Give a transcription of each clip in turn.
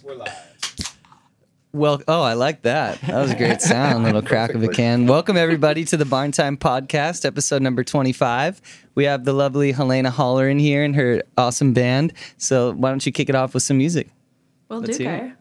We're. Well, oh, I like that. That was a great sound, little crack of a can. Welcome everybody to the Barn Time Podcast, episode number twenty-five. We have the lovely Helena Holleran here and her awesome band. So why don't you kick it off with some music? We'll do, Guy.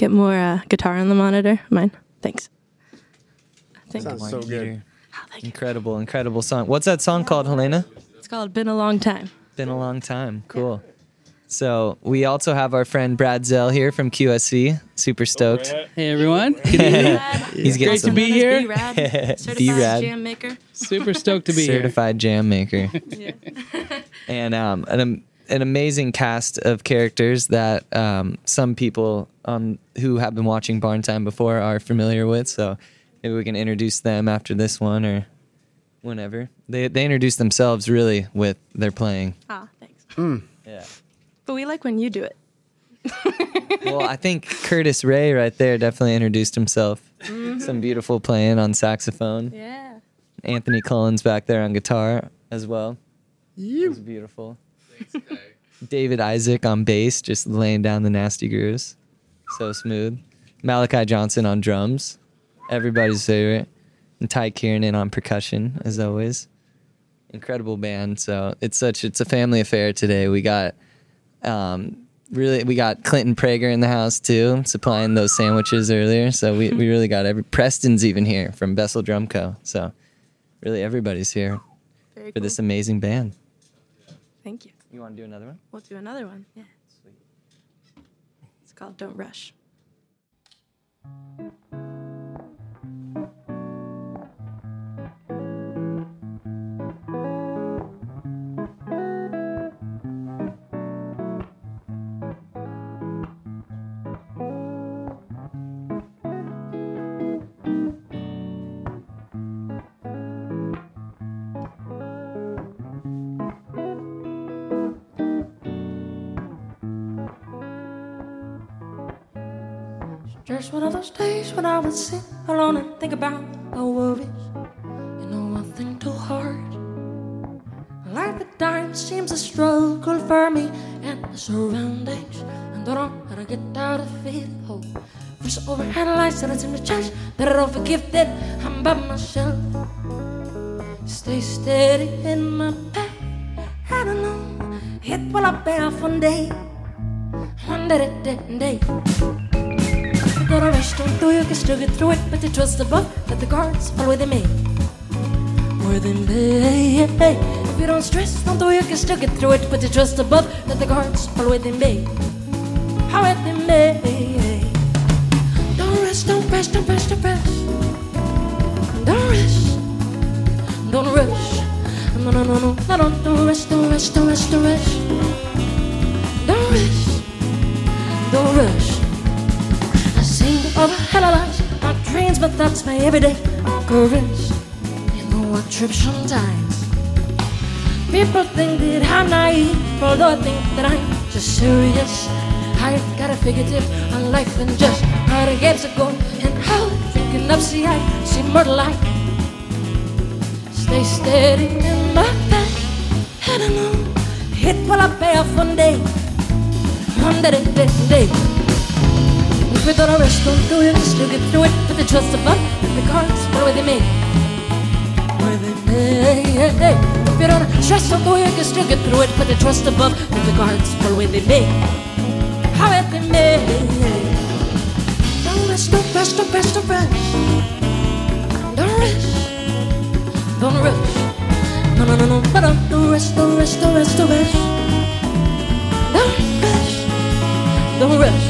Get more uh, guitar on the monitor? Mine. Thanks. I think Sounds so good. Oh, thank you. Incredible, incredible song. What's that song called, Helena? It's called Been a Long Time. Been a long time. Cool. So we also have our friend Brad Zell here from QSC. Super stoked. Hey everyone, He's getting Great to be here. B-Rad, certified B-Rad. jam maker. super stoked to be here. certified jam maker. Yeah. and um, an, am- an amazing cast of characters that um, some people um, who have been watching Barn Time before are familiar with. So maybe we can introduce them after this one or whenever. They they introduce themselves really with their playing. Ah, thanks. Yeah. But we like when you do it. Well, I think Kurtis Ray right there definitely introduced himself. Some beautiful playing on saxophone. Yeah. Anthony Cullins back there on guitar as well. It was beautiful. David Isaac on bass, just laying down the nasty grooves. So smooth. Malachi Johnson on drums, everybody's favorite. And Ty Kiernan on percussion, as always. Incredible band. So it's such it's a family affair today. We got um, really we got Clinton Prager in the house too, supplying those sandwiches earlier. So we, we really got every Preston's even here from Bessel Drum Co. So really everybody's here Very for cool. this amazing band. Thank you. You want to do another one? We'll do another one. Yeah. Sweet. It's called Don't Rush. Just one of those days when I would sit alone and think about the worries. You know, I think too hard. Life at times seems a struggle for me and the surroundings. And I don't know how to get out of it. Oh, first overanalyze that I seem to change. That I don't forgive that I'm by myself. Stay steady in my path. I don't know. It will I off one day. One day, day, day. You gotta rest, don't do you can still get through it, but you trust the guards fall where they may. Where they may. If you don't stress, don't do you can still get through it, but you trust above, let the guards fall where they may. How it they may. Don't rest, don't press, don't press, don't press. Don't rest, don't rush. No, no, no, no, no, don't, don't rest, don't rest, don't rest, don't rest. Don't rest, don't rush. I lies, my dreams, but that's my everyday occurrence. You know I trip sometimes. People think that I'm naive, although I think that I'm just serious. I've got a figurative on life and just how the games are going and how thinking of see I see murder light. Stay steady in my path. I don't know, it will I pay off one day. One day, day, day. We don't rest, don't do it, still get through it. Put the trust above, let the cards fall where they may. Where they may. If you don't stress, don't do it, you can still get through it. Put the trust above, let the cards fall where they may. How it they may. Don't rest, don't rest, don't rest, don't rest. Don't rest, don't rush. No, no, no, no, no, don't rest, don't rest, don't rest, don't rest. Don't rush, don't rush.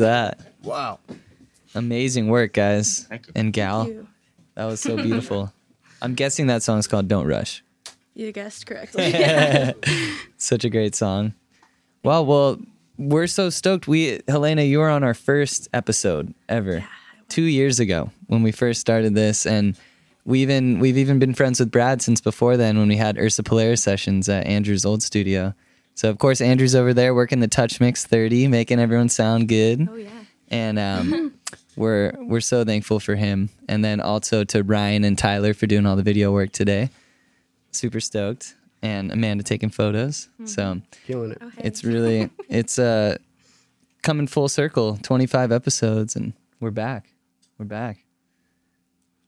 Yeah. That? Wow. Amazing work, guys Thank you. and gal. You, That was so beautiful. I'm guessing that song is called "Don't Rush." you guessed correctly. Such a great song. Well, well, we're so stoked. We, Helena, you were on our first episode ever, two years ago when we first started this, and we even we've even been friends with Brad since before then when we had Ursa Polaris sessions at Andrew's old studio. So of course Andrew's over there working the Touch Mix 30, making everyone sound good. oh yeah. and um, we're we're so thankful for him. And then also to Ryan and Tyler for doing all the video work today. Super stoked, and Amanda taking photos. So Killing it. Okay. it's really it's uh coming full circle. Twenty five episodes, and we're back. We're back.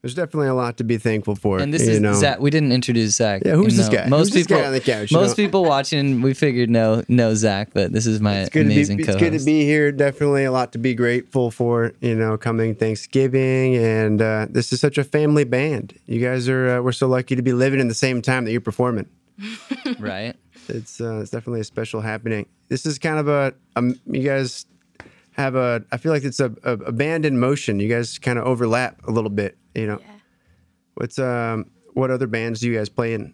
There's definitely a lot to be thankful for. And this is know. Zach. We didn't introduce Zach. Yeah, who's this guy? Most Who's this people guy on the couch, Most know? people watching, we figured no, know Zach, but this is my It's good, to amazing be, it's co-host. good to be here. Definitely a lot to be grateful for. You know, coming Thanksgiving, and uh, this is such a family band. You guys are. Uh, we're so lucky to be living in the same time that you're performing. right. It's uh, it's definitely a special happening. This is kind of a um, you guys have a. I feel like it's a, a, a band in motion. You guys kind of overlap a little bit. You know, Yeah. what's um what other bands do you guys play in?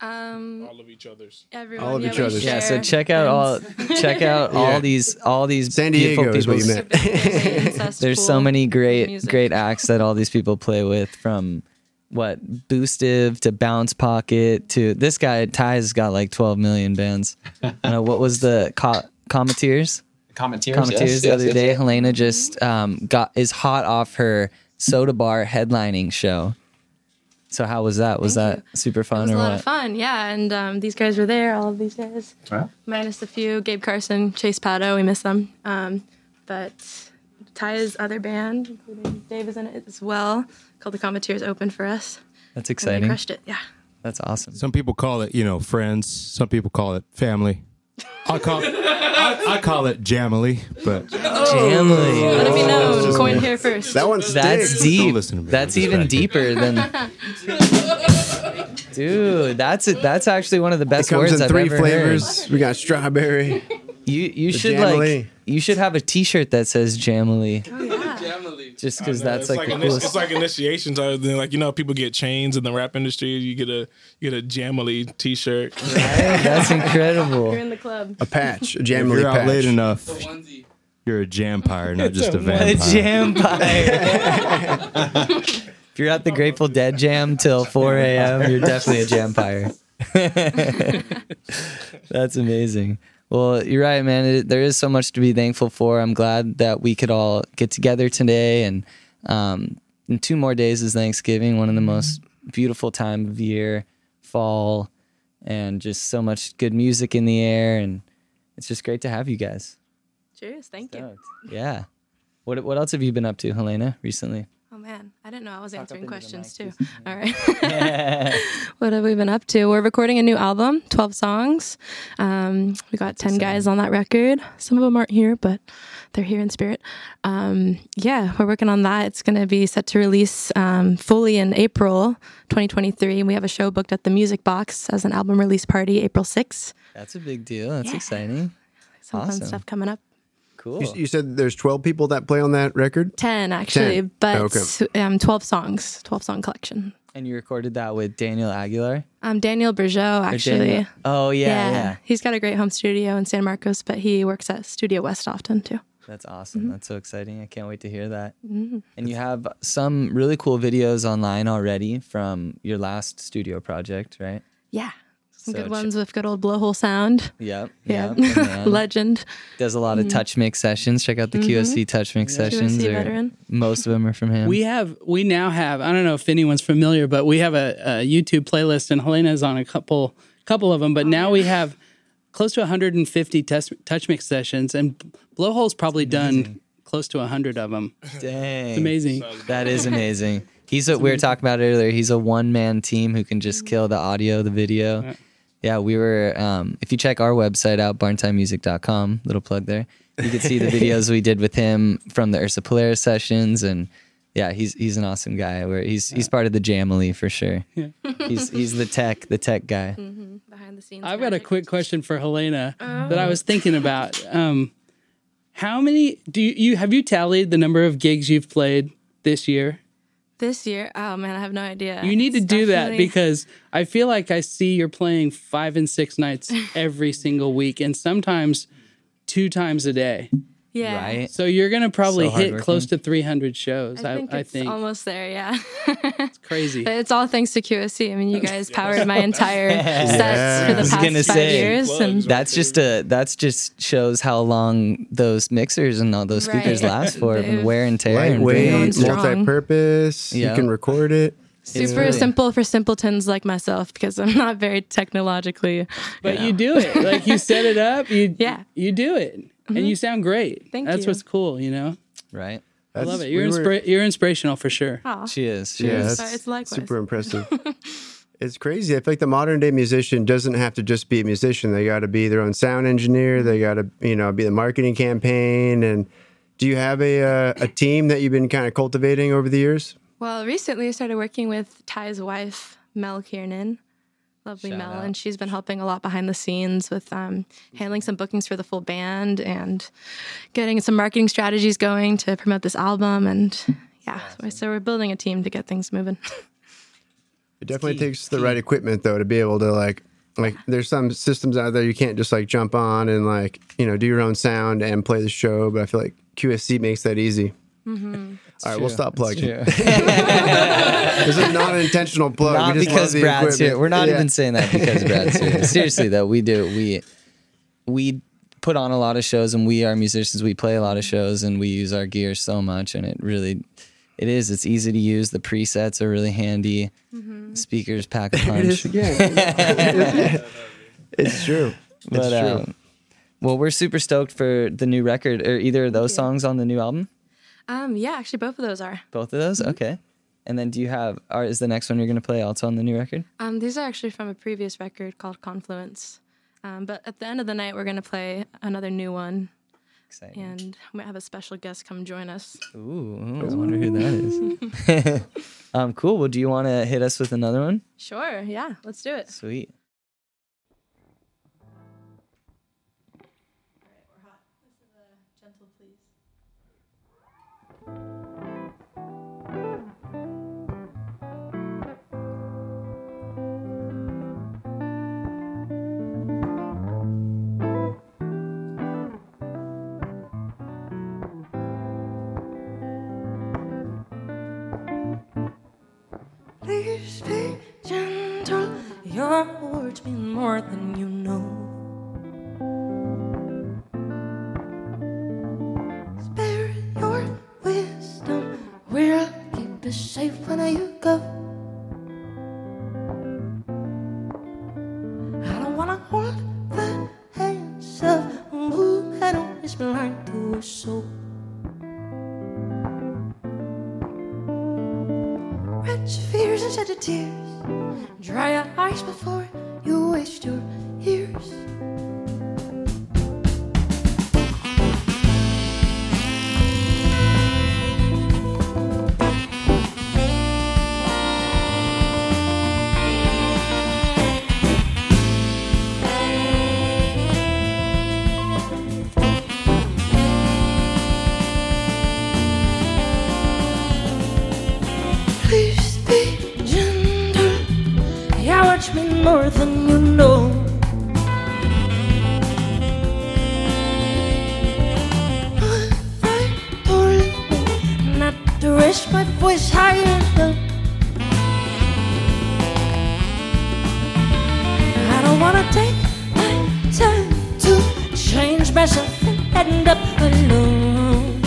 Um, all of each other's. everyone. All of yeah, each other's. Yeah, so check out all check out Yeah. all these all these San Diego is what you people. meant. There's so many great music. great acts that all these people play with from what Boostive to Bounce Pocket to this guy Ty's got like 12 million bands. uh, what was the co- Cometeers? Commenteers. Cometeers yes, the yes, other yes, day. yes. Helena just um, got is hot off her soda bar headlining show. So how was that? Was Thank that super It fun was a lot what? of fun, yeah. And um, these guys were there, all of these guys, Wow. minus a few. Gabe Carson, Chase Pato, we miss them. Um, but Ty's other band, including Dave, is in it as well, called the Cometeers, opened for us. That's And they exciting. crushed it, yeah. That's awesome. Some people call it, you know, friends. Some people call it family. I call I, I call it Jamily, but Jamily. Oh. Let it be known, just coined here first. That one's That's sticks. deep. listen to me. That's I'm just even cracking. deeper than. Dude, that's it. That's actually one of the It best comes words in I've three ever flavors. We got strawberry. heard. You you should Jamily. like you should have a T-shirt that says Jamily, Oh, yeah. Just because that's it's like, the initi- coolest. it's like initiations. Other than like you know, people get chains in the rap industry. You get a you get a Jamily T-shirt. that's incredible. You're in the club. A patch. A if jamily you're out patch. late enough, you're a jampire, not just a A vampire. jampire. If you're at the Grateful Dead jam till 4 a.m., you're definitely a jampire. That's amazing. Well, you're right, man. It, there is so much to be thankful for. I'm glad that we could all get together today. And um, in two more days is Thanksgiving, one of the most beautiful time of year, fall, and just so much good music in the air. And it's just great to have you guys. Cheers. Thank you. Yeah. What what else have you been up to, Helena, recently? Man, I didn't know I was answering questions too. All right. what have we been up to? We're recording a new album, 12 songs. Um, we got 10 guys on that record. Some of them aren't here, but they're here in spirit. Um, yeah, we're working on that. It's going to be set to release um, fully in April 2023. We have a show booked at the Music Box as an album release party April 6th. That's a big deal. That's Yeah. exciting. Some Awesome. fun stuff coming up. Cool. You, you said there's 12 people that play on that record. 10 actually, 10. but Okay. um, 12 songs, 12 song collection. And you recorded that with Daniel Aguilar? Um, Daniel Bergeau, actually. Daniel- Oh yeah, yeah, He's got a great home studio in San Marcos, but he works at Studio West often too. That's awesome. Mm-hmm. That's so exciting. I can't wait to hear that. And you have some really cool videos online already from your last studio project, right? Yeah. Some So good ch- ones with good old blowhole sound. Yep. Yeah. Yep. Legend. does a lot of mm. touch mix sessions. Check out the mm-hmm. QSC touch mix sessions. QSC Most of them are from him. We have, we now have. I don't know if anyone's familiar, but we have a, a YouTube playlist, and Helena's on a couple, couple of them. But oh, now we have close to 150 touch, touch mix sessions, and Blowhole's probably done close to 100 of them. Dang. Amazing. That is amazing. He's a, we were talking about it earlier. He's a one man team who can just mm-hmm. kill the audio, the video. Yeah, we were. Um, if you check our website out, barntimemusic.com, little plug there, you can see the videos we did with him from the Ursa Polaris sessions, and yeah, he's he's an awesome guy. Where he's he's part of the Jamily for sure. Yeah. He's he's the tech the tech guy. Behind the scenes. I've got a quick question for Helena that I was thinking about. Um, how many do you, you have you tallied the number of gigs you've played this year? This year, oh man, I have no idea. You need to It's do that because I feel like I see you're playing five and six nights every single week, and sometimes two times a day. Yeah. Right? So you're gonna probably So hit hardworking. close to 300 shows. I I, think I it's think almost there. Yeah. it's crazy. But it's all thanks to QSC. I mean, you guys powered my entire sets for I the was past gonna five say, years, and That's just a that's just shows how long those mixers and all those speakers Right. last for, and wear and tear. and Lightweight, Going multi-purpose. Yeah. You can record it. super really- simple for simpletons like myself because I'm not very technologically. But you do it. Like you set it up. You Yeah. You do it, and you sound great. Thank That's you. what's cool. You know. right. I love it. You're we were- you're inspirational for sure. Aw. She is. She Yeah, is. it's likewise. super impressive. it's crazy. I feel like the modern day musician doesn't have to just be a musician. They got to be their own sound engineer. They got to, you know, be the marketing campaign. And do you have a uh, a team that you've been kind of cultivating over the years? Well, recently I started working with Ty's wife, Mel Kiernan. Lovely Shout Mel, out. and she's been helping a lot behind the scenes with um, handling some bookings for the full band and getting some marketing strategies going to promote this album. And yeah, so- so we're building a team to get things moving. It definitely key. takes the right equipment though to be able to like like there's some systems out there you can't just like jump on and like you know do your own sound and play the show. But I feel like QSC makes that easy. All right, we'll stop plugging. True. This is not an intentional plug. not we just because love the Brad's equipment. here. We're not Yeah. even saying that because Brad's here. Seriously though, we do. We we put on a lot of shows and we are musicians. We play a lot of shows and we use our gear so much and it really it is. It's easy to use. The presets are really handy. Speakers pack a It is punch. again. it's true. It's But true. um, well, we're super stoked for the new record. or either of those songs on the new album? Um, yeah, actually, both of those are. Both of those? Mm-hmm. Okay. And then do you have? Are, is the next one you're going to play also on the new record? Um, these are actually from a previous record called Confluence. Um, but at the end of the night, we're going to play another new one, Exciting. and we might have a special guest come join us. Ooh, I wonder who that is. um, cool. Well, do you want to hit us with another one? Sure, yeah, let's do it. Sweet. Please be gentle. Your words mean more than you know. Spare your wisdom. We'll keep it safe when you go. my voice higher though. I don't wanna take my time to change myself and end up alone.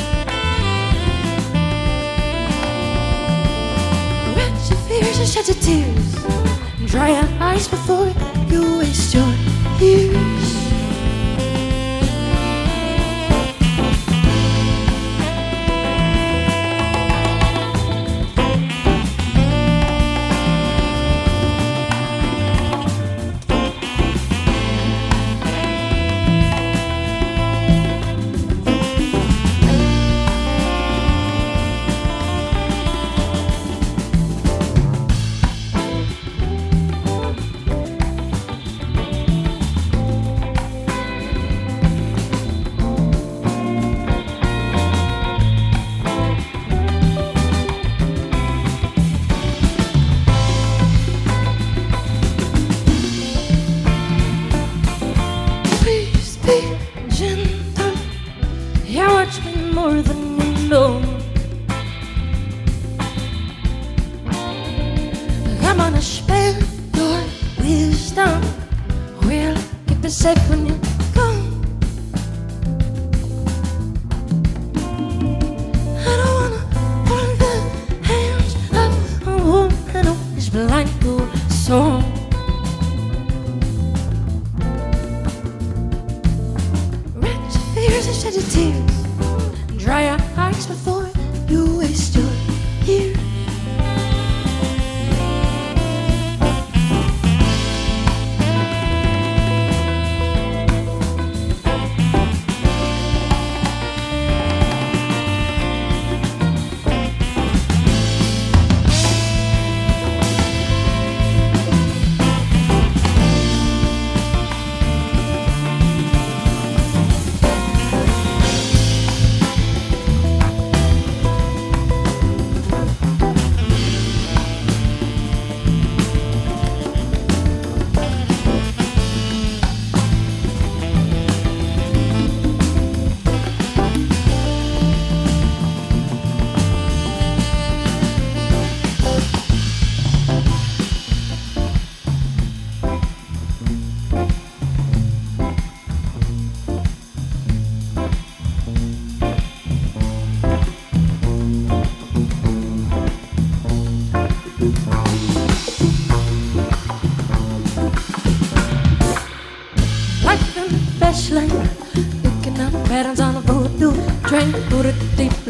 Rinse your fears and shed your tears, dry your eyes before.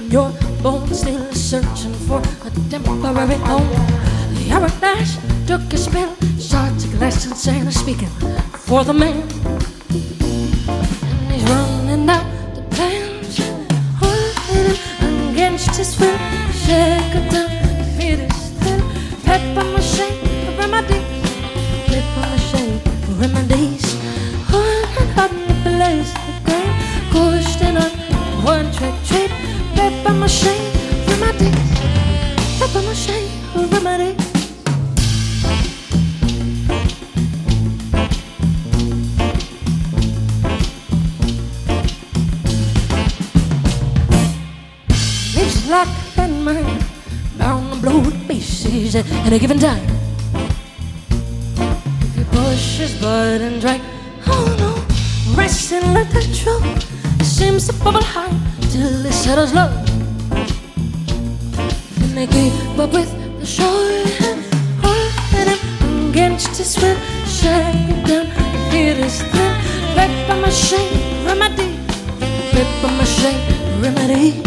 your bones still searching for a temporary home. The hourglass took a spell, Started a glass and sang speaking for the man racing like the truck seems to bubble high till it settles low. And they keep up with the shore and hard him against his will, shake it down, feel his thrill. Paper mache remedy, paper mache remedy.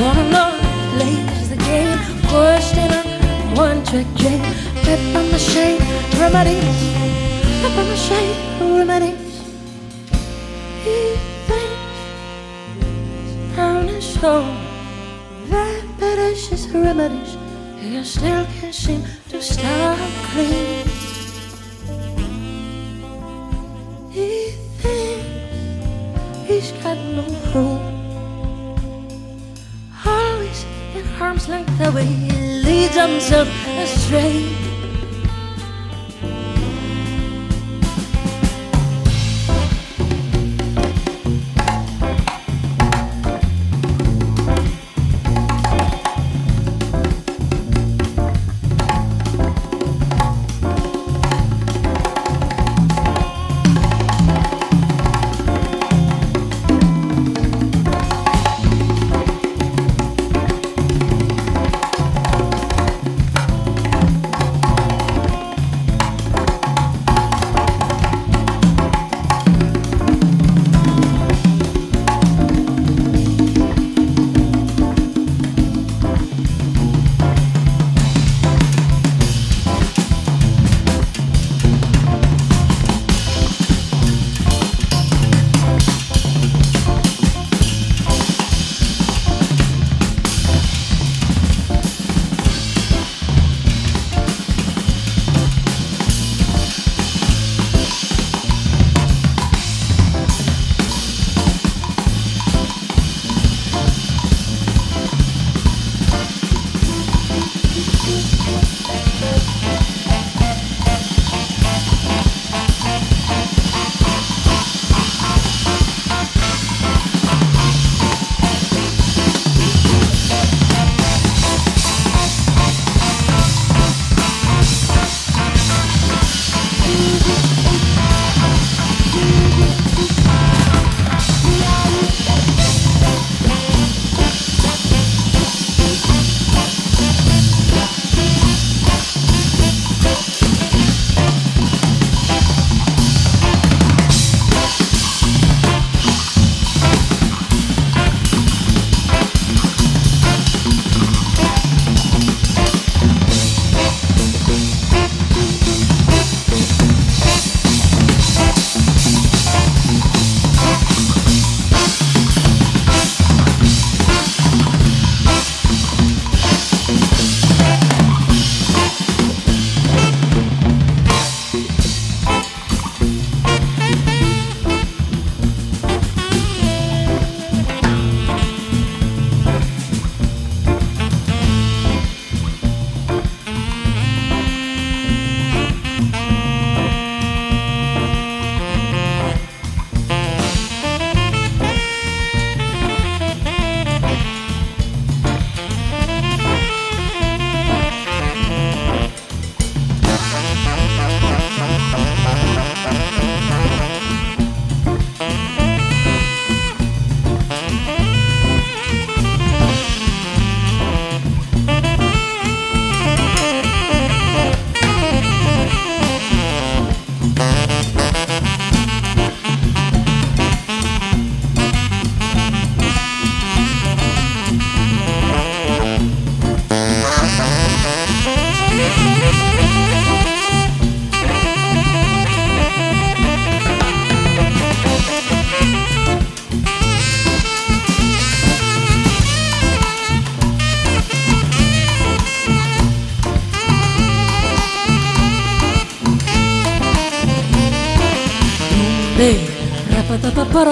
One love plays the game, question on one track J. Paper mache remedy, paper mache remedy. He thinks down his soul, repetitious remedies. He still can't seem to stop clean. He thinks he's got no room. Always in arm's length away, he leads himself astray.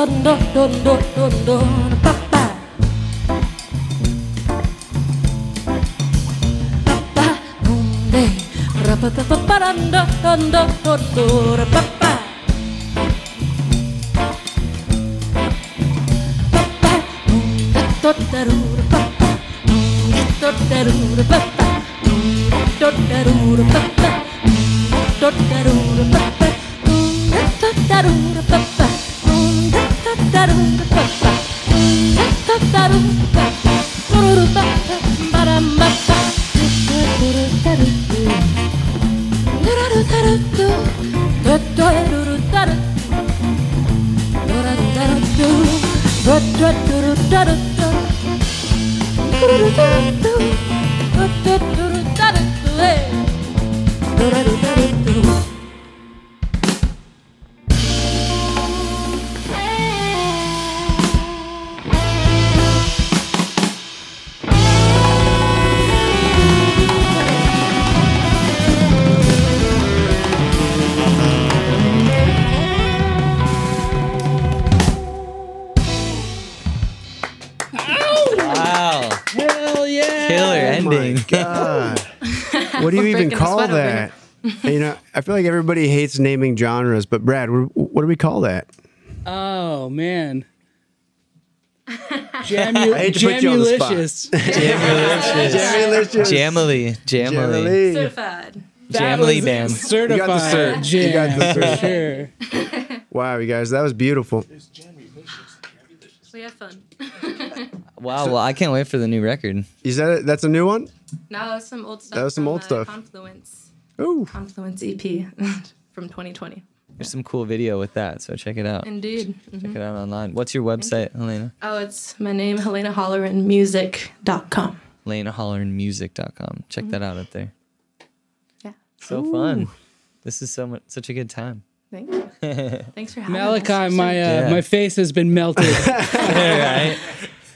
Don don don don don don pa pa. Pa pa boom day, rapa pa pa pa don don don don don don everybody hates naming genres, but Brad, what, what do we call that? Oh man. Jamu- I hate to put you on the spot. Jamulicious. Jamily. Jamily. Jamily. Certified. That Jamily was band. Certified cert. You got jam the cert. sure. Wow, you guys, that was beautiful. We have fun. Wow. Well, I can't wait for the new record. Is that it? That's a new one? No, that's some old stuff. That was some from, old uh, stuff. Confluence. Ooh. Confluence EP from 2020. There's some cool video with that, so check it out. Indeed. Check it out online. What's your website, Helena? Oh, it's my name, Helena Holleran Music.com. HelenaHolleranMusic.com. Check that out up there. Yeah. So fun. This is so much, such a good time. Thank you. Thanks for having Malachi, us. my uh, Yeah. my face has been melted. right?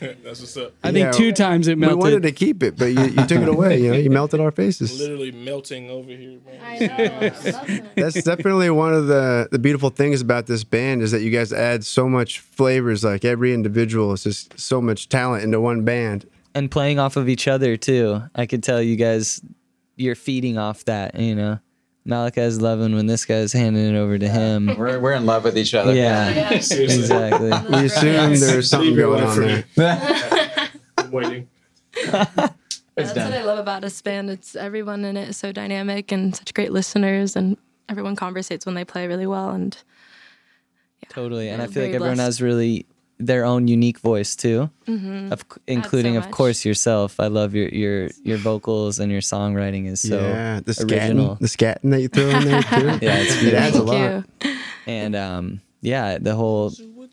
That's what's up. I think Yeah, two times it melted. We wanted to keep it, but you, you took it away. You know, you melted our faces. Literally melting over here, man. I know. I love it. That's definitely one of the the beautiful things about this band is that you guys add so much flavors. Like every individual is just so much talent into one band. And playing off of each other, too. I could tell you guys, you're feeding off that, you know? Malachi's loving when this guy's handing it over to him. We're, we're in love with each other. Yeah, exactly. We assume there's something going on from there. me. I'm waiting. That's what I love about this band. It's everyone in it is so dynamic and such great listeners, and everyone conversates when they play really well. And Totally. And I feel like very everyone blessed. has really their own unique voice too. Of, including, of course, yourself. I love your your your vocals and your songwriting is so yeah, the original. scatting, the scatting that you throw in there too. Yeah, it's it adds a lot. you. and um, yeah, the whole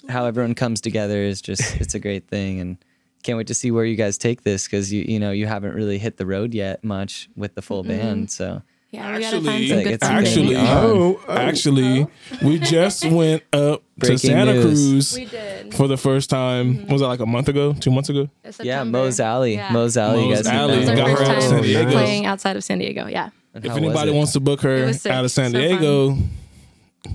how everyone comes together is just it's a great thing, and can't wait to see where you guys take this because you you know you haven't really hit the road yet much with the full band, so Yeah, we gotta find Actually, some Like, good it's. Actually, oh, um, oh, actually, we just went up to Santa news. Cruz we did. for the first time. Mm-hmm. Was that like a month ago? Two months ago? Yeah, September. Mo's Alley, Yeah. Mo's Alley, you Mo's guys have Alley. It was Got first her out of time San Diego. playing outside of San Diego. Yeah. And If anybody wants to book her out of San So fun. Diego,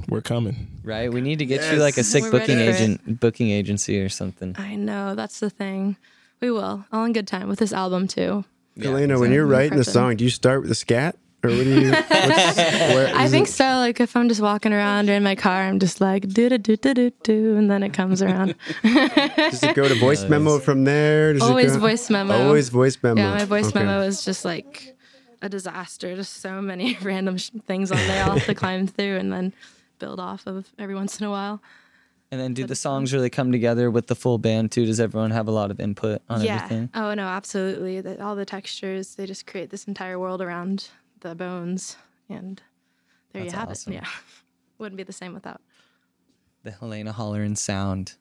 we're coming. right, we need to get you like a sick We're booking ready for it. agent, booking agency or something. I know that's the thing. We will all in good time with this album too. Helena, when you're writing the song, do you start with the scat or what do you? Where, I think it- so. Like if I'm just walking around or in my car, I'm just like do do do do do do, and then it comes around. does it go to voice memo from there? Does Always go- voice memo. Always voice memo. Yeah, my voice Okay. memo is just like a disaster. Just so many random sh- things on there I'll have to climb through and then build off of every once in a while. And then do the songs really come together with the full band too? Does everyone have a lot of input on yeah. everything? Oh no, absolutely. The, all the textures, they just create this entire world around the bones, and there That's you have awesome. it. Yeah, wouldn't be the same without. The Helena Holleran sound.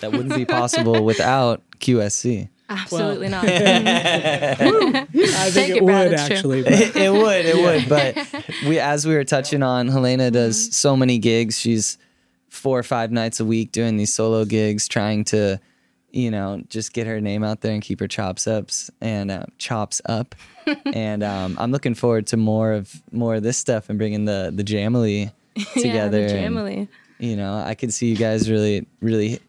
That wouldn't be possible without QSC. Absolutely not. I think Take it, it, Brad, would actually. but- it would, it would. But we, as we were touching on, Helena does so many gigs. She's four or five nights a week doing these solo gigs, trying to, you know, just get her name out there and keep her chops ups and uh, chops up. and um, I'm looking forward to more of more of this stuff and bringing the the Jamily together. Yeah, the and, Jamily. you know, I could see you guys really, really,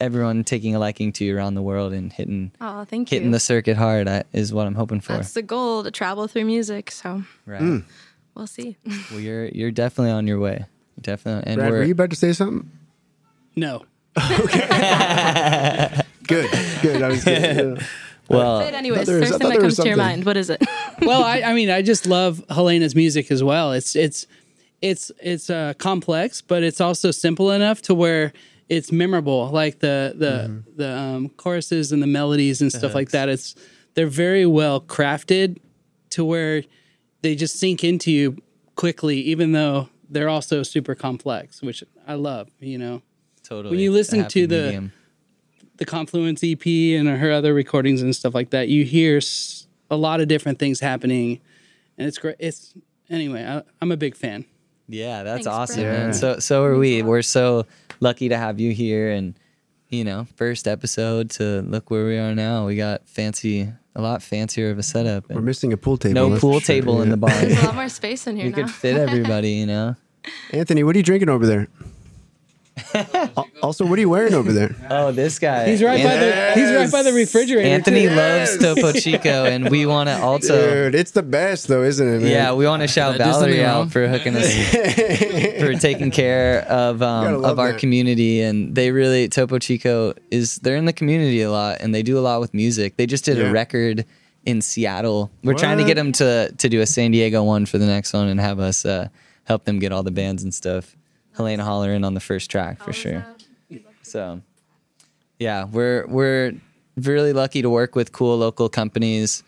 everyone taking a liking to you around the world and hitting Oh, thank hitting you. the circuit hard. I, is what I'm hoping for. That's the goal to travel through music. So right. we'll see. Well, you're you're definitely on your way. Definitely, and Brad, we're were you about to say something? No. Okay. good, good. I was good. yeah. Well, Say it anyways. there First thing that comes to your mind. What is it? well, I, I mean, I just love Helena's music as well. It's it's it's it's uh, complex, but it's also simple enough to where it's memorable. Like the the the um, choruses and the melodies and stuff like that. It's they're very well crafted to where they just sink into you quickly, even though they're also super complex, which I love. You know. totally. when you listen to the- medium. The Confluence EP and her other recordings and stuff like that, you hear a lot of different things happening, and it's great. It's anyway, I, I'm a big fan. Yeah, that's Thanks, awesome, Brent. man. So so are we. We're so lucky to have you here and you know, first episode to look where we are now. We got fancy a lot fancier of a setup. We're missing a pool table. no pool sure, table in the bar. There's a lot more space in here we now. could fit everybody, you know. Anthony, what are you drinking over there? Al- also, what are you wearing over there? Oh, this guy. He's right by the he's right by the refrigerator. Anthony too. loves Topo Chico, and we want to also. Dude, it's the best though, isn't it? Man? Yeah, we want to shout That is Valerie out for hooking us, for taking care of um, of our that. community, and they really Topo Chico is they're in the community a lot, and they do a lot with music. They just did Yeah. a record in Seattle. We're trying to get them to to do a San Diego one for the next one, and have us uh, help them get all the bands and stuff. Helena Holleran on the first track for sure. So, yeah, we're we're really lucky to work with cool local companies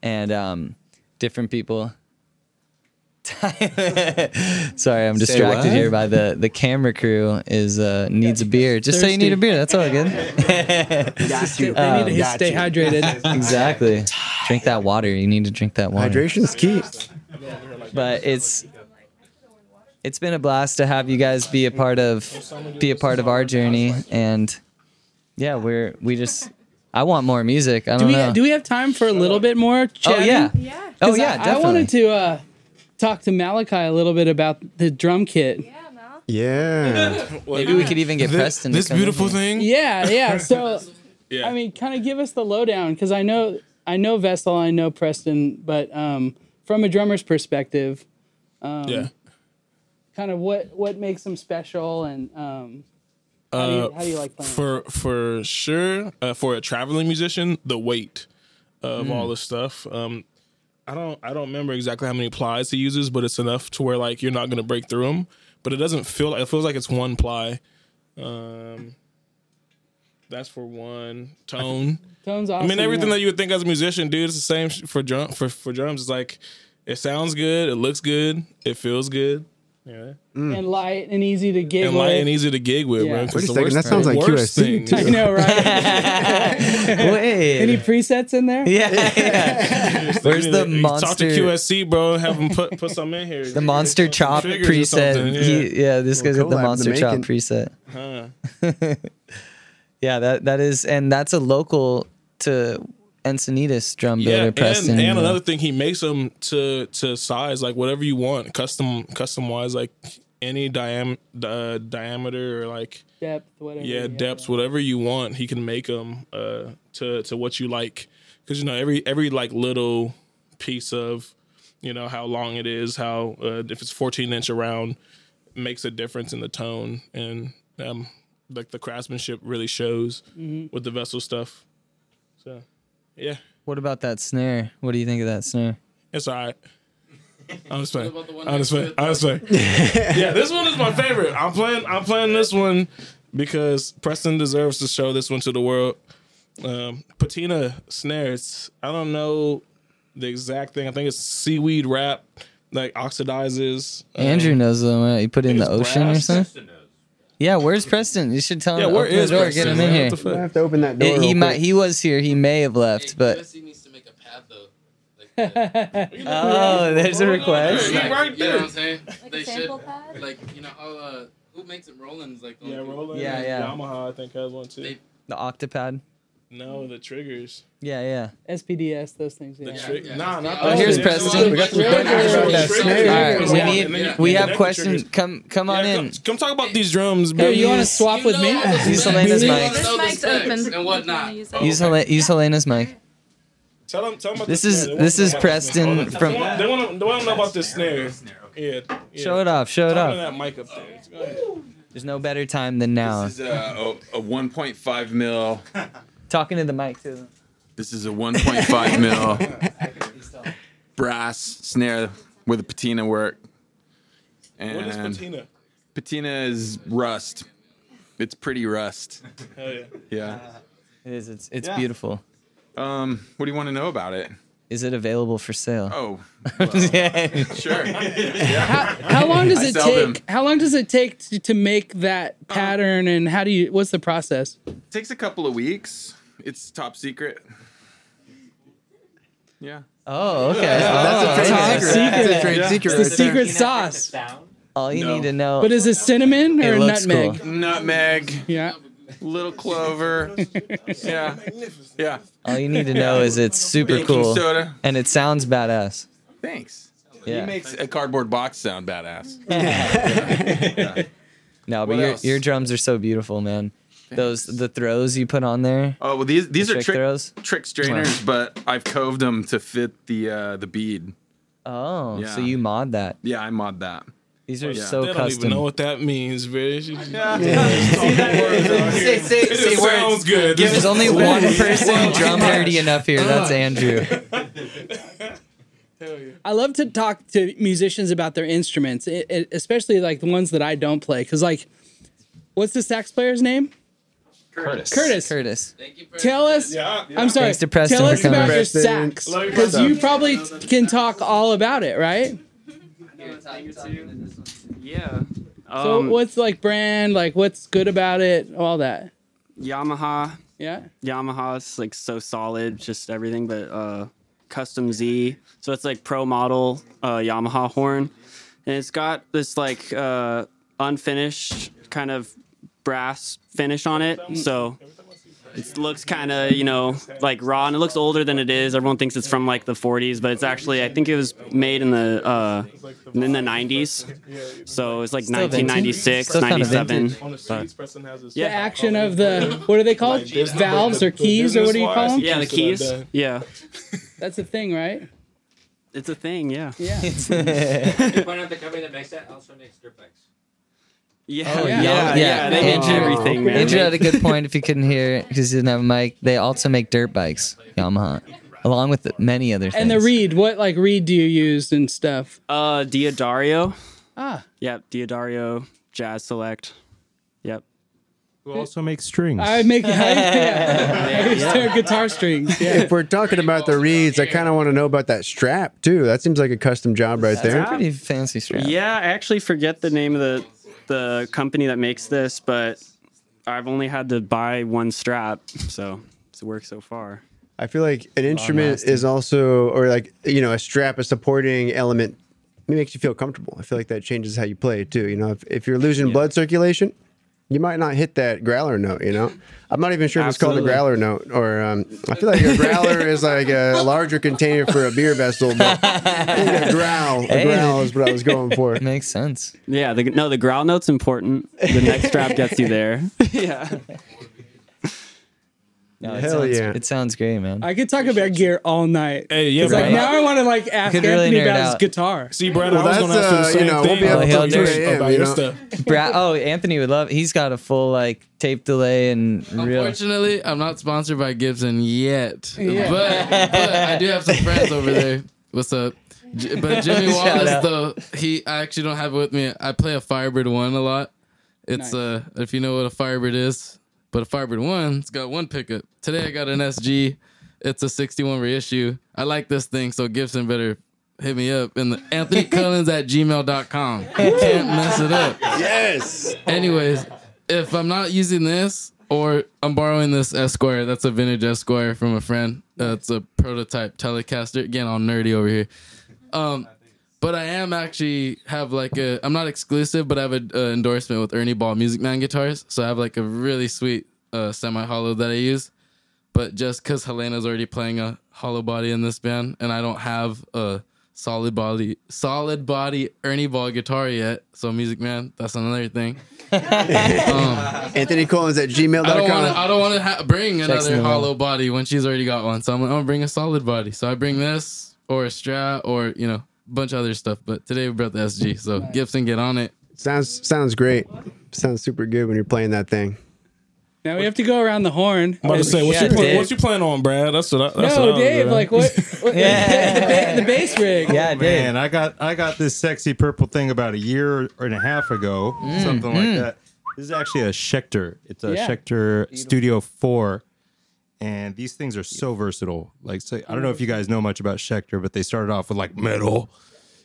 and um, different people. Sorry, I'm distracted here by the the camera crew is uh, needs a beer. Just say you need a beer. That's all good. Got you. They need to Got stay you. hydrated. exactly. Drink that water. You need to drink that water. Hydration's key. but it's it's been a blast to have you guys be a part of be a part of our journey and yeah we're we just i want more music i Do don't we know do we have time for a little bit more oh yeah Yeah. oh 'Cause yeah I, definitely I wanted to uh, talk to Malachi a little bit about the drum kit. Yeah, Mel. Yeah. maybe we could even get Thi- preston to this come beautiful here. thing. Yeah, yeah. So Yeah. I mean, kind of give us the lowdown because I know I know Vestal, I know Preston, but um, from a drummer's perspective, yeah. Kind of what what makes them special and um, how, do you, Uh, how do you like playing? For for sure, uh, for a traveling musician, the weight of all the stuff. Um, I don't I don't remember exactly how many plies he uses, but it's enough to where like you're not gonna break through them. But it doesn't feel like it feels like it's one ply. Um, that's for one tone. Tones awesome. I mean, everything yeah. that you would think as a musician, dude, it's the same for drum for for drums. It's like it sounds good, it looks good, it feels good. Yeah. and light and easy to gig And light with. and easy to gig with, Yeah. bro. 'cause Wait a second, that sounds like worst QSC thing too. I know, right? wait Any presets in there? yeah, yeah. where's the You Talk to monster QSC, bro. Have them put put some in here. the monster chop preset something, He- yeah this guy's got the monster chop making. preset yeah that that is and that's a local to encinitas drum builder Yeah, preston and, and uh, another thing, he makes them to to size like whatever you want, custom custom wise, like any diam uh, diameter or like Depth, whatever. yeah depths, whatever you want, he can make them uh, to to what you like. Because you know every every like little piece of you know how long it is, how uh, if it's 14 inch around, makes a difference in the tone and um like the craftsmanship really shows with the vessel stuff. So yeah. What about that snare? What do you think of that snare? It's all right. Honestly, honestly, honestly. yeah, this one is my favorite. I'm playing. I'm playing this one because Preston deserves to show this one to the world. Um, patina snares. I don't know the exact thing. I think it's seaweed wrap, like oxidizes. Um, Andrew knows them. Right? You put it in the ocean or something. Yeah, where's Preston? You should tell him. Yeah, to where open the door. Preston? Get him in here. What? I have to open that door. It- he real might. quick. He was here. He may have left, but QSC needs to make a pad though. Like, the, oh, there's a request. He right you know there. what I'm saying? Like they a should, sample pad? like, you know how uh, who makes it Roland's like. the Yeah, only people- Roland. Yeah, yeah. Yamaha, I think has one too. They- The octopad. No, the triggers. Yeah, yeah. SPDS, those things. Yeah. The tri- yeah. Nah, not Oh, those. here's Preston. We got the Triggers. triggers. Triggers. Triggers. All right, we need. and We have questions. triggers. Come, come on Yeah, in. come, come talk about these drums, Here, baby. you want to swap You with me? Use specs. Helena's mic. This mic's open. And whatnot. Use it. Use use Helena's mic. Tell them, tell them about This the is- snare. this is wanna know about Preston the from- They want, they want to they wanna know about this snare. Yeah, yeah. Show it off. Show it off. that mic up there. There's no better time than now. This is a, a, a 1.5 mil. Talking to the mic too. This is a 1.5 mil brass snare with a patina work. And What is patina? patina is rust. It's pretty rust. Hell yeah. Yeah. It is. It's it's Yeah. beautiful. Um, what do you want to know about it? Is it available for sale? Oh, yeah. sure. How long does it take? them. How long does it take to, to make that pattern? And how do you? What's the process? takes a couple of weeks. It's top secret. Yeah. Oh, okay. Oh, That's Oh, a trade okay. secret. That's a trade secret. It's a right secret sauce. All you No. need to know. But is it cinnamon It or looks nutmeg? cool. Nutmeg, Yeah. little clover. Yeah. Yeah. all you need to know is it's super Baking cool soda. and it sounds badass. Thanks. Yeah. He makes a cardboard box sound badass. No, but What your else? your drums are so beautiful, man. Those the throws you put on there. Oh well, these these The are trick trick throws? trick strainers, but I've coved them to fit the uh, the bead. Oh, Yeah. so you mod that. Yeah, I mod that. These are Yeah. so They don't custom. even know what that means, bitch. say, say, It just sounds good. There's only one person drum nerdy enough here. That's Andrew. I love to talk to musicians about their instruments, it, it- especially like the ones that I don't play. Cause like, what's the sax player's name? Kurtis. Kurtis. Kurtis. Tell us. Yeah, yeah. I'm sorry. Thanks to Preston Tell for us coming. about your Preston. sax, Love you, because Preston. you probably can talk all about it, right? Yeah. So Um, what's like brand, like what's good about it, all that. Yamaha. Yeah. Yamaha's like so solid, just everything, but uh, custom Z. So it's like pro model uh, Yamaha horn, and it's got this like uh, unfinished kind of brass finish on it. So it looks kind of you know like raw, and it looks older than it is. Everyone thinks it's from like the 40s, but it's actually I think it was made in the uh, in the 90s. So it's like Still 1996, Still kinda 97. vintage. On the streets, Preston has his The action of the what are they called? Valves or keys or what do you call them? Yeah, the keys. Yeah, That's a thing, right? it's a thing. Yeah. Yeah. Point out the company that makes that also makes dirt bikes. Yeah, Oh, yeah, yeah. yeah, Yeah. They make Andrew- everything, man. Andrew had a good point. If you couldn't hear it because he didn't have a mic, they also make dirt bikes, Yamaha, along with many other things. And the reed, what like reed do you use and stuff? Uh, D'Addario. Ah, Yep, D'Addario Jazz Select. Yep. Who also makes strings. I make I, yeah. I used guitar strings. Yeah. If we're talking about the reeds, I kind of want to know about that strap too. That seems like a custom job right there. pretty fancy strap. Yeah, I actually forget the name of the the company that makes this, but I've only had to buy one strap, so it's worked so far. I feel like an instrument nasty. is also, or like you know, a strap, a supporting element. It makes you feel comfortable. I feel like that changes how you play too. You know, if, if you're losing blood circulation, you might not hit that growler note. You know, I'm not even sure if it's called a growler note, or um, I feel like a growler is like a larger container for a beer vessel. But I a growl, a Hey. growl is what I was going for. Makes sense. Yeah, the, no, the growl note's important. The neck strap gets you there. yeah. No, it Hell sounds, yeah. It sounds great, man. I could talk about gear all night. Hey, yeah, It's like now I want to like ask could really Anthony about his out. guitar. See, Brad, Well, I was going to ask you the uh, same you know, thing. we'll be up till about 2 your- about you your know? stuff. Brad, oh, Anthony would love. He's got a full like tape delay and real. Unfortunately, I'm not sponsored by Gibson yet, Yeah. but, but I do have some friends over there. What's up? J- But Jimmy Wallace, though, he I actually don't have it with me. I play a Firebird One a lot. It's Nice. uh, if you know what a Firebird is, but a Firebird One, it's got one pickup. Today I got an SG. It's a 61 reissue. I like this thing, so Gibson better hit me up in the Anthony Cullins at gmail.com. You can't mess it up. Yes. Anyways, if I'm not using this or I'm borrowing this Esquire, that's a vintage Esquire from a friend. That's a prototype Telecaster. Again, all nerdy over here. Um, but I am actually have like a. I'm not exclusive, but I have an uh, endorsement with Ernie Ball Music Man guitars. So I have like a really sweet uh, semi hollow that I use. But just because Helena's already playing a hollow body in this band, and I don't have a solid body, solid body Ernie Ball guitar yet, so Music Man, that's another thing. Anthony Cullins at I don't want to. gmail.com. I don't want to ha- bring Checks another the mail. hollow body when she's already got one. So I'm, I'm gonna bring a solid body. So I bring this or a Strat or you know a bunch of other stuff. But today we brought the SG. So Gibson, get on it. Sounds sounds great. Sounds super good when you're playing that thing. Now we have to go around the horn. I'm about to say, what's, Yeah, your plan, what's your plan on, Brad? That's what. I, that's what I no, was Dave. gonna- Like what? what Yeah. the, the bass rig. Yeah, Dave. Man, I got I got this sexy purple thing about a year or and a half ago, mm. something like mm. that. This is actually a Schecter. It's a Yeah. Schecter Studio Four, and these things are so versatile. Like, so, I don't know if you guys know much about Schecter, but they started off with like metal.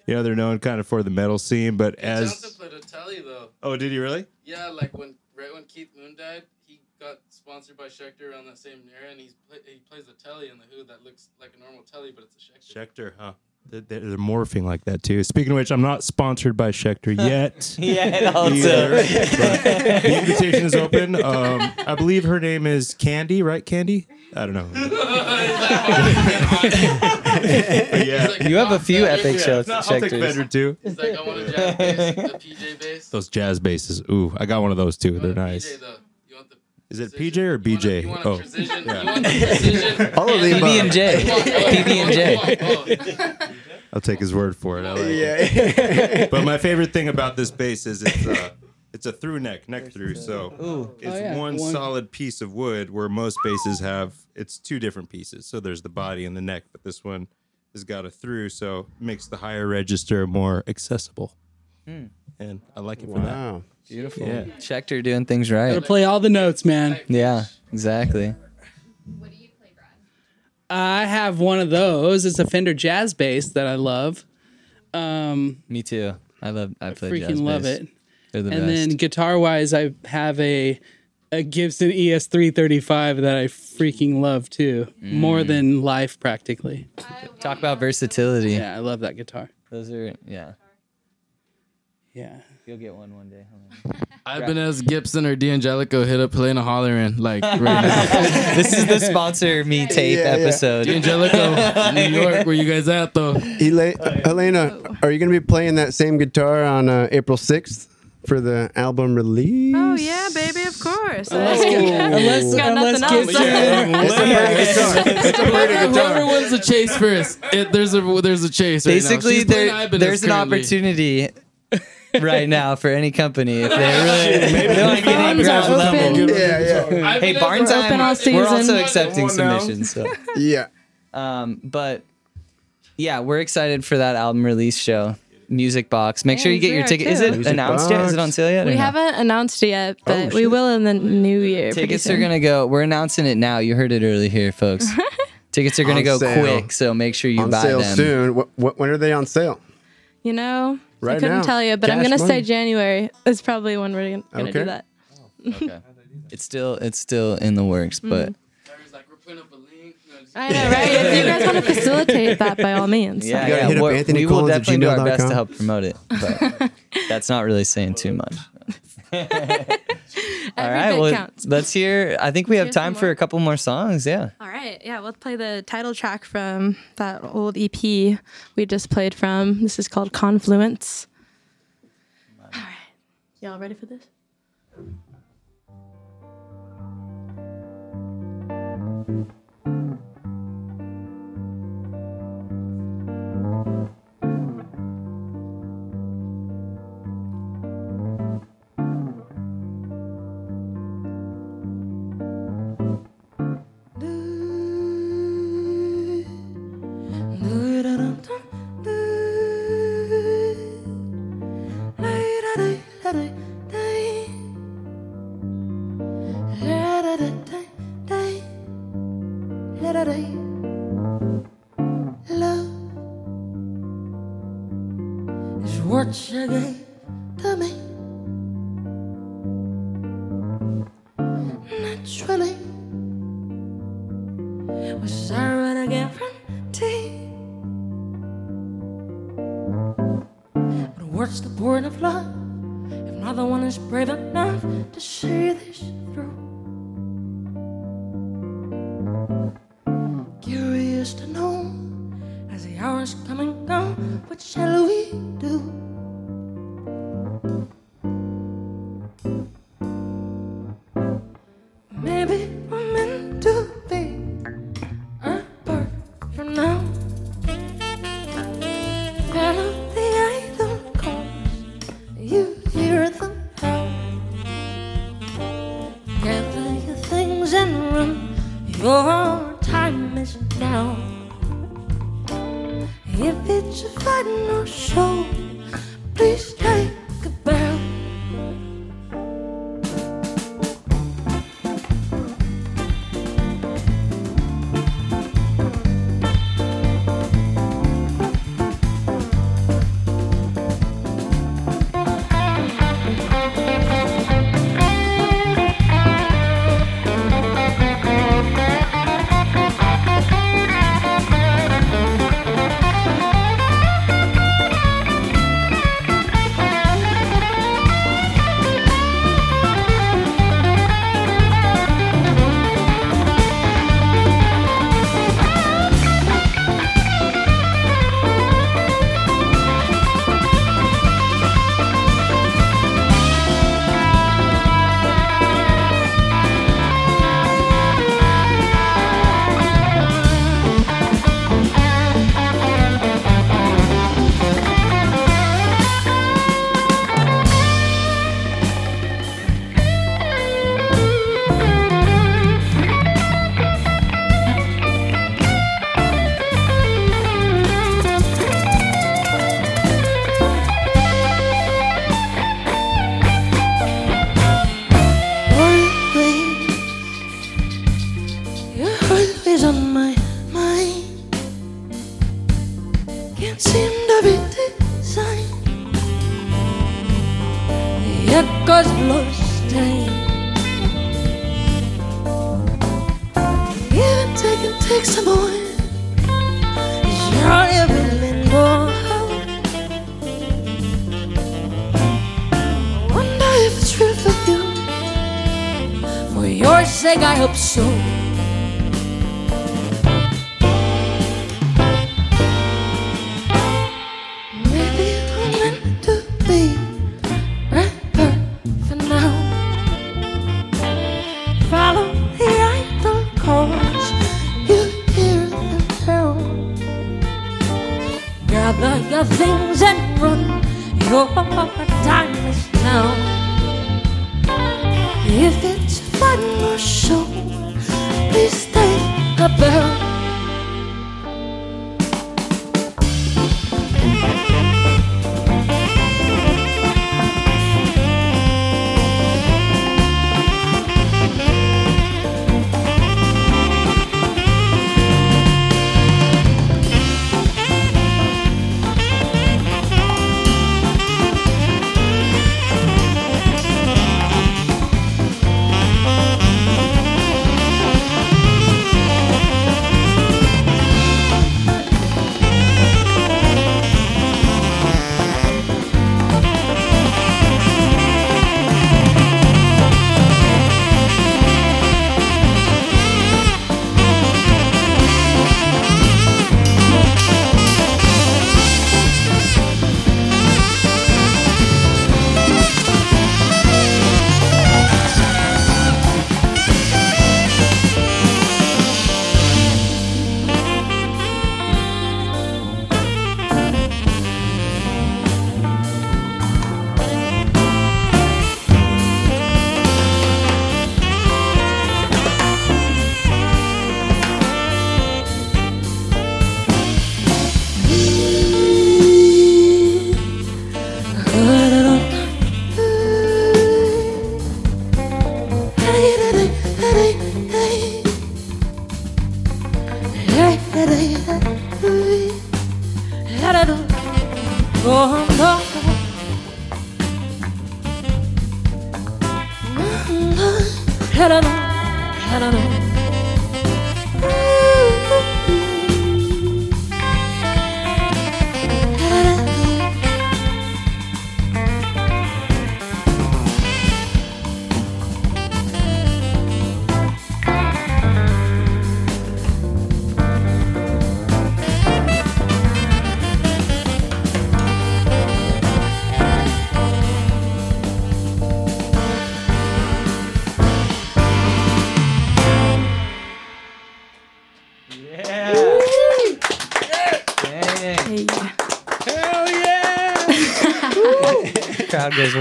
You know, they're known kind of for the metal scene, but Johnson as played a telly though. oh, did he really? Yeah, like when right when Keith Moon died, he got sponsored by Schecter around that same era, and he's play, he plays a telly in the Who that looks like a normal telly, but it's a Schecter. Schecter, huh? They're, they're they're morphing like that too. Speaking of which, I'm not sponsored by Schecter yet. Yeah, also. either, the invitation is open. Um, I believe her name is Candy, right? Candy? I don't know. Yeah, like, You have a few Fender." epic shows. I'll take Schecters. Fender too. He's like, I want a jazz bass, the PJ bass. Those jazz basses. Ooh, I got one of those too. They're nice. PJ, though. You want the Is it? PJ or BJ? You want a, you want a Oh, precision? yeah. You want the precision? All of the PB above. and J. PB and J. I'll take his word for it. I like it. Yeah. But my favorite thing about this bass is it's a it's a through neck, neck through. So oh, it's Oh, yeah. one, One- solid piece of wood where most basses have it's two different pieces. So there's the body and the neck, but this one has got a through, so it makes the higher register more accessible. Hmm. And I like it for that. Wow. Beautiful. Yeah. Schecter doing things Gotta right. play all the notes, man. Yeah, exactly. What do you play, Brad? I have one of those. It's a Fender Jazz bass that I love. Um, Me too. I love. I play freaking jazz love bass. it. They're the and best. then guitar wise, I have a a Gibson ES three thirty five that I freaking love too, more Mm. than life practically. Talk about versatility. Yeah, I love that guitar. Those are yeah. Yeah. You'll get one one day. Ibanez Gibson or D'Angelico hit up Helena Holleran like right now. this is the sponsor me tape Yeah, yeah. episode. D'Angelico, New York, where you guys at though? Ele- uh, Elena, are you going to be playing that same guitar on uh, April 6th for the album release? Oh yeah, baby, of course. Unless, Got unless nothing Gibson. It's a pretty guitar. Whoever wins the chase first, it, there's a there's a chase. Right now. Basically, She's there, Ibanez there's an currently. opportunity right now for any company if they really they want to get any Phones are ground level. open. Yeah, yeah. Hey, Barnes, Barn are- Open all Time, we're season. also accepting Come on now. submissions. So. Yeah. Um, but yeah, we're excited for that album release show. Music Box. Make sure you And get your we ticket. Is too. it Music announced yet? Is it Box. on sale yet? or We no? haven't announced it yet, but we shit. will in the new year. pretty Tickets are soon. gonna go. We're announcing it now. You heard it early here, folks. Tickets are gonna On go sale. quick, so make sure you On buy sale them. soon. What, what, when are they on sale? You know, I couldn't now. tell you, but I'm gonna say. January is probably when we're gonna, gonna Okay. do that. Okay. It's still it's still in the works, Mm-hmm. but Harry's like, we're putting up a link. No, just- I know, right? if you guys want to facilitate that, by all means. yeah, You gotta yeah. hit up we're- Anthony we will Cullins at definitely do our best to gmail.com. help promote it, but that's not really saying too much. All right, well, counts. let's hear. I think we have time for a couple more songs. Yeah. All right, yeah, we'll play the title track from that old EP we just played from. This is called Confluence. All right, y'all ready for this? What you gave to me. Naturally, I run a guarantee? But what's the point of love if neither one is brave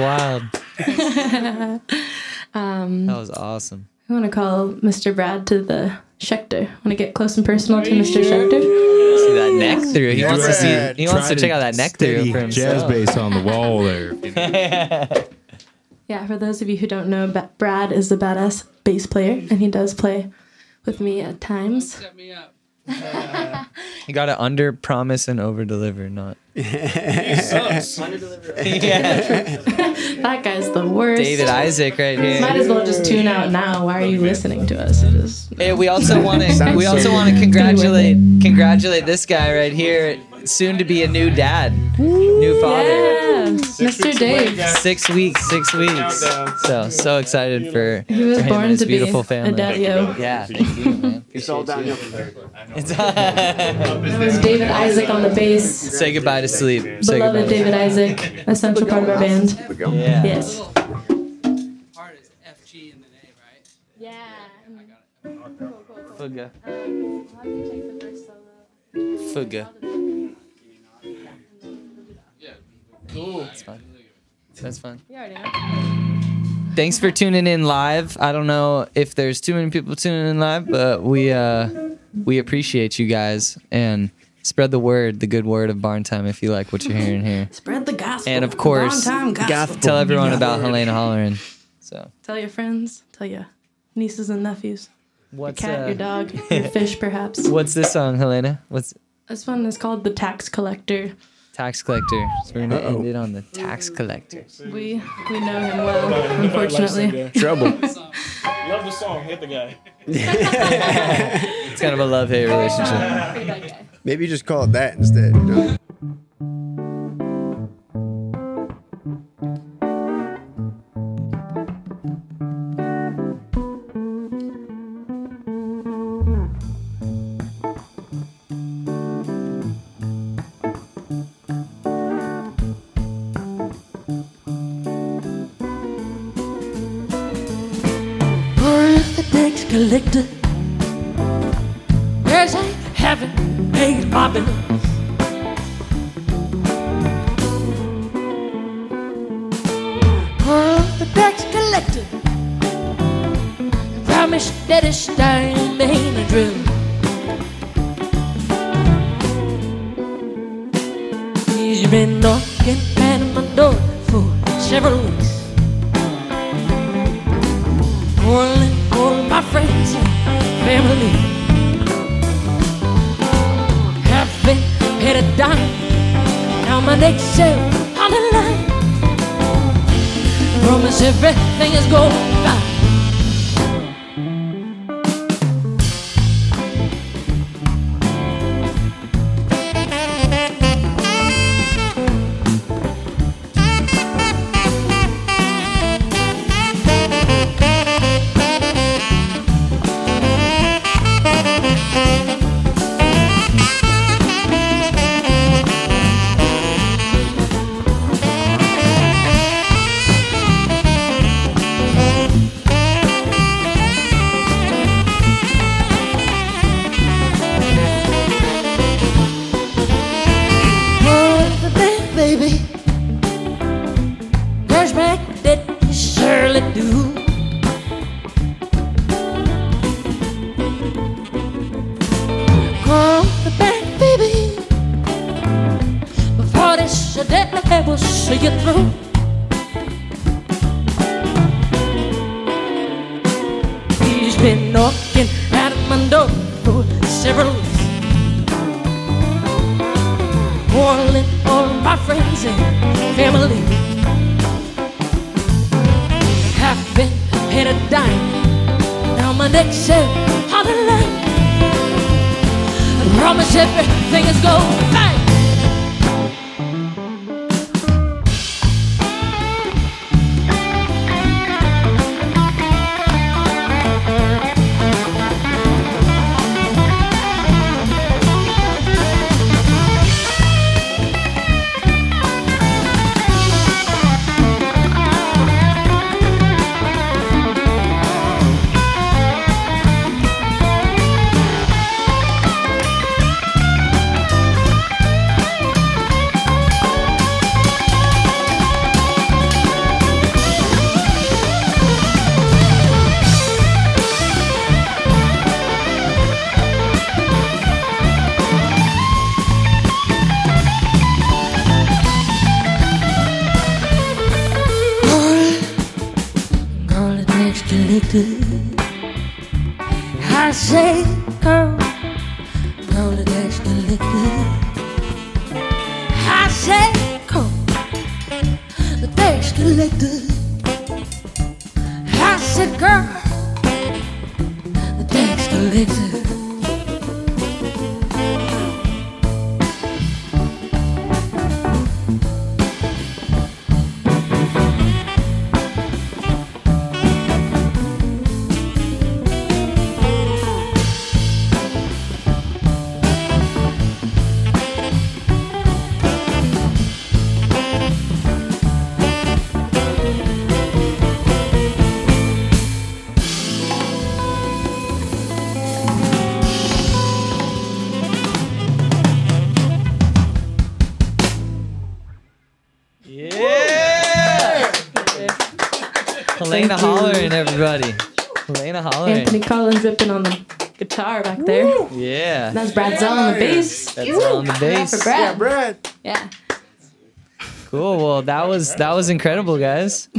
wild. Um, That was awesome. I want to call Mr. Brad to the Schecter. Want to get close and personal to Mr. Schecter? See that neck through. He wants to see. Brad. He wants to check out that neck through steady for jazz bass on the wall there. Yeah, for those of you who don't know, Brad is the badass bass player, and he does play with me at times. Set me up. You got to under promise and over deliver, not. Sucks. That guy's the worst. David Isaac right here. Might as well just tune out now. Why are you listening to us? It Just, Hey, we also want to. We also want to congratulate congratulate this guy right here, soon to be a new dad, new father. yeah, Mr. Dave. Six weeks, six weeks. So so excited for, He was for him born and his to be beautiful a family. daddy-o. Yeah, thank you, man. It's all downhill from there. It's- That was David Isaac on the bass. Say goodbye to sleep. Say Beloved goodbye. David Isaac, essential part of our band. Yeah. Yes. Part is Cool. That's fun. That's fun. You already know. Thanks for tuning in live. I don't know if there's too many people tuning in live, but we uh we appreciate you guys and spread the word, the good word of Barn Time if you like what you're hearing here. Spread the gospel. And of course, Long time gospel. Tell everyone about Helena Holleran. So Tell your friends. Tell your nieces and nephews. Your cat, uh, your dog, your fish, perhaps. what's this song, Helena? What's This one is called The Tax Collector. Tax collector? So we're gonna end it on the tax collector. We we know him well, unfortunately. Trouble. Love the song. Hit the guy. It's kind of a love hate relationship. Maybe just call it that instead. You know? Collector, several calling all my friends and family. Haven't hit a dime. Now my next sale on the line. I promise everything is going fine. Helena Holleran, everybody. Helena Holleran. Anthony Cullins ripping on the guitar back there. Yeah. That's Brad Zell on the bass. That's all on the Clap bass. for Brad. Brad. Yeah. Cool. Well, that was that was incredible, guys.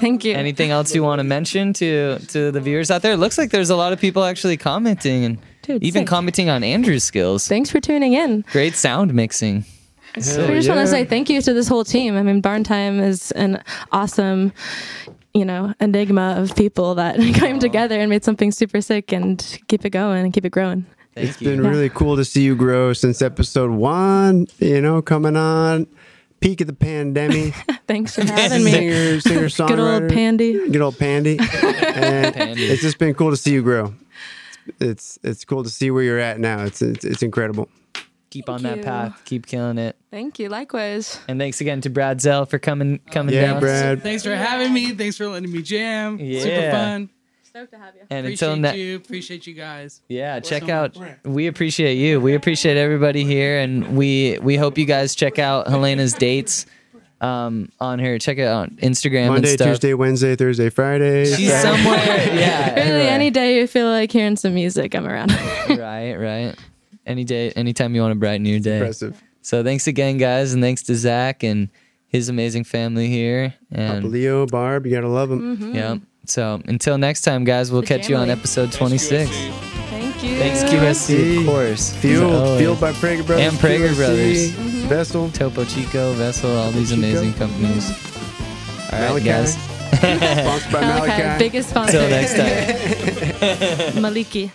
Thank you. Anything else you want to mention to to the viewers out there? It looks like there's a lot of people actually commenting and Dude, even sick. commenting on Andrew's skills. Thanks for tuning in. Great sound mixing. I just want to say thank you to this whole team. I mean, Barn Time is an awesome, you know, enigma of people that came together and made something super sick and keep it going and keep it growing. Thank It's been really cool to see you grow since episode one, you know, coming on. Peak of the pandemic. Thanks for having me. singer, singer, songwriter. Good old Pandy. Good old Pandy. Pandy. it's just been cool to see you grow. It's it's cool to see where you're at now. It's it's, it's incredible. Keep on that you. path. Keep killing it. Thank you. Likewise. And thanks again to Brad Zell for coming coming Yeah, down. Brad. Thanks for having me. Thanks for letting me jam. Yeah. Super Yeah. fun. Stoked to have you. And Appreciate until next you. Appreciate you guys. Yeah, check so out. We appreciate you. We appreciate everybody here, and we we hope you guys check out Helena's dates um, on her. Check it out on Instagram Monday, and stuff. Tuesday, Wednesday, Thursday, Friday. She's somewhere. Yeah, Really, everywhere. any day you feel like hearing some music, I'm around. right, right. Any day, anytime you want to brighten your day. impressive. So thanks again, guys, and thanks to Zach and his amazing family here. Papa And Leo, Barb, you gotta love them. Mm-hmm. yeah. So until next time, guys, we'll The catch you on episode 26. Thank you. Thanks QSC, of course. as Fueled, fueled by Prager Brothers. And Prager QSC, Brothers. Mm-hmm. Vessel. Topo Chico, Vessel, all these Chico. amazing companies. All right, Malachi. guys. Sponsored by Malachi, Malachi. biggest sponsor. Till next time. Maliki.